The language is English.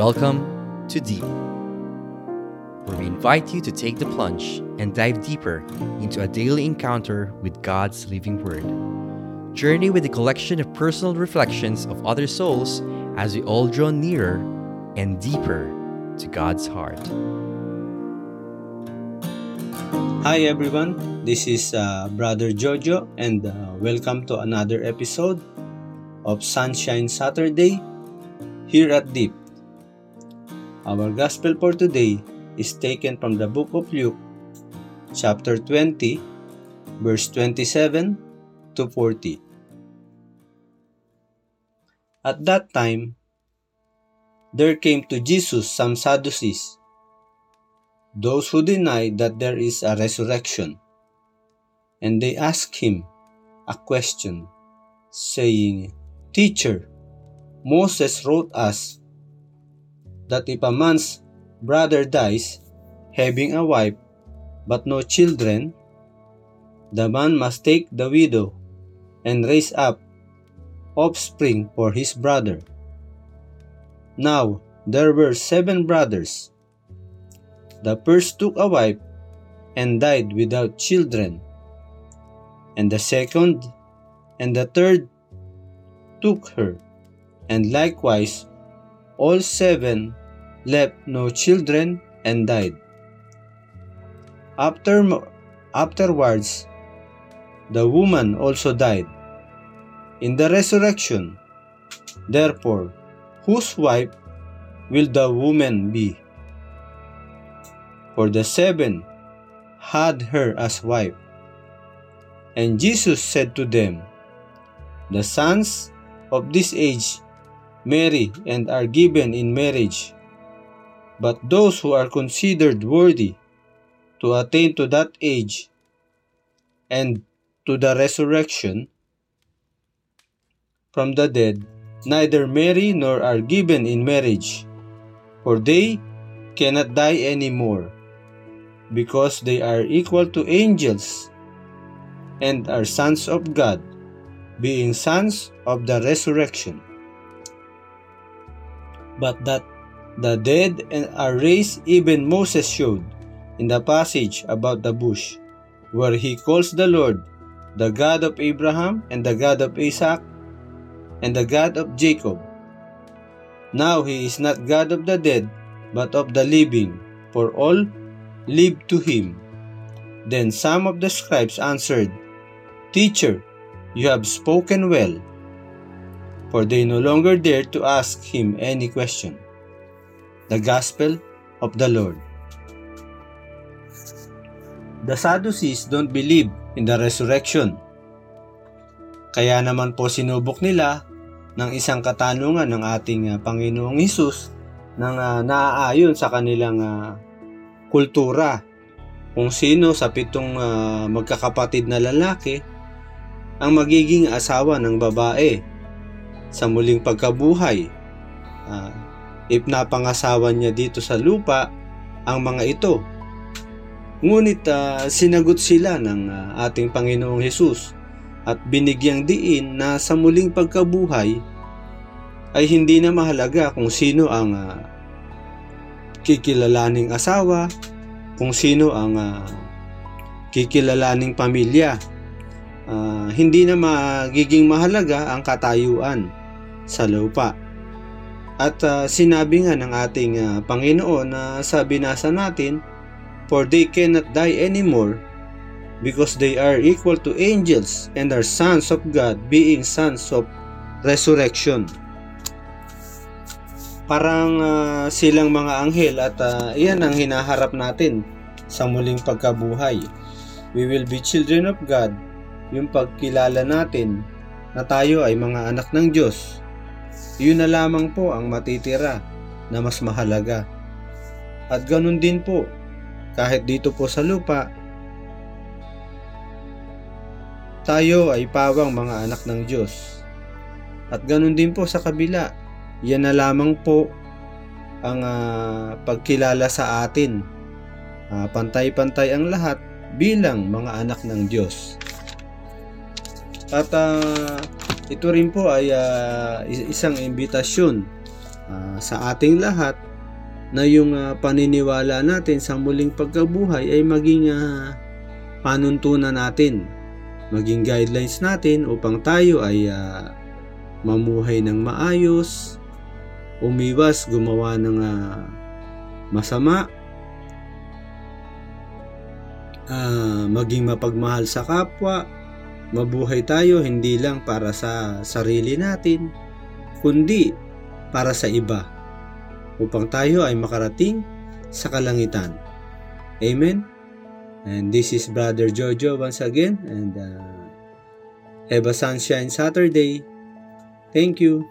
Welcome to Deep, where we invite you to take the plunge and dive deeper into a daily encounter with God's living Word. Journey with a collection of personal reflections of other souls as we all draw nearer and deeper to God's heart. Hi everyone, this is uh, Brother Jojo and uh, welcome to another episode of Sonshine Saturday here at Deep. Our gospel for today is taken from the book of Luke, chapter 20, verse 27 to 40. At that time, there came to Jesus some Sadducees, those who deny that there is a resurrection, and they asked him a question, saying, Teacher, Moses wrote us that if a man's brother dies, having a wife but no children, the man must take the widow and raise up offspring for his brother. Now there were seven brothers. The first took a wife and died without children, and the second and the third took her, and likewise all seven left no children and died. After, afterwards, the woman also died. In the resurrection, therefore, whose wife will the woman be? For the seven had her as wife. And Jesus said to them, The sons of this age marry and are given in marriage but those who are considered worthy to attain to that age and to the resurrection from the dead neither marry nor are given in marriage, for they cannot die any more, because they are equal to angels and are sons of God, being sons of the resurrection. But that the dead and are raised even Moses showed in the passage about the bush, where he calls the Lord the God of Abraham and the God of Isaac and the God of Jacob. Now he is not God of the dead, but of the living, for all live to him. Then some of the scribes answered, Teacher, you have spoken well. For they no longer dared to ask him any question. The Gospel of the Lord. The Sadducees don't believe in the resurrection. Kaya naman po sinubok nila ng isang katanungan ng ating uh, Panginoong Hesus nang uh, naaayon sa kanilang uh, kultura kung sino sa pitong uh, magkakapatid na lalaki ang magiging asawa ng babae sa muling pagkabuhay. Uh, if napangasawa niya dito sa lupa ang mga ito. Ngunit uh, sinagot sila ng uh, ating Panginoong Hesus at binigyang diin na sa muling pagkabuhay ay hindi na mahalaga kung sino ang uh, kikilalaning asawa, kung sino ang uh, kikilalaning pamilya. Uh, hindi na magiging mahalaga ang katayuan sa lupa. At uh, sinabi nga ng ating uh, Panginoon na sa binasa natin, For they cannot die anymore because they are equal to angels and are sons of God being sons of resurrection. Parang uh, silang mga anghel at uh, iyan ang hinaharap natin sa muling pagkabuhay. We will be children of God, yung pagkilala natin na tayo ay mga anak ng Diyos yun na lamang po ang matitira na mas mahalaga. At ganun din po, kahit dito po sa lupa, tayo ay pawang mga anak ng Diyos. At ganun din po sa kabila, yan na lamang po ang uh, pagkilala sa atin. Uh, pantay-pantay ang lahat bilang mga anak ng Diyos. At uh, ito rin po ay uh, isang imbitasyon uh, sa ating lahat na yung uh, paniniwala natin sa muling pagkabuhay ay maging uh, panuntunan natin, maging guidelines natin upang tayo ay uh, mamuhay ng maayos, umiwas gumawa ng uh, masama, uh, maging mapagmahal sa kapwa, mabuhay tayo hindi lang para sa sarili natin, kundi para sa iba upang tayo ay makarating sa kalangitan. Amen? And this is Brother Jojo once again and uh, have a sunshine Saturday. Thank you.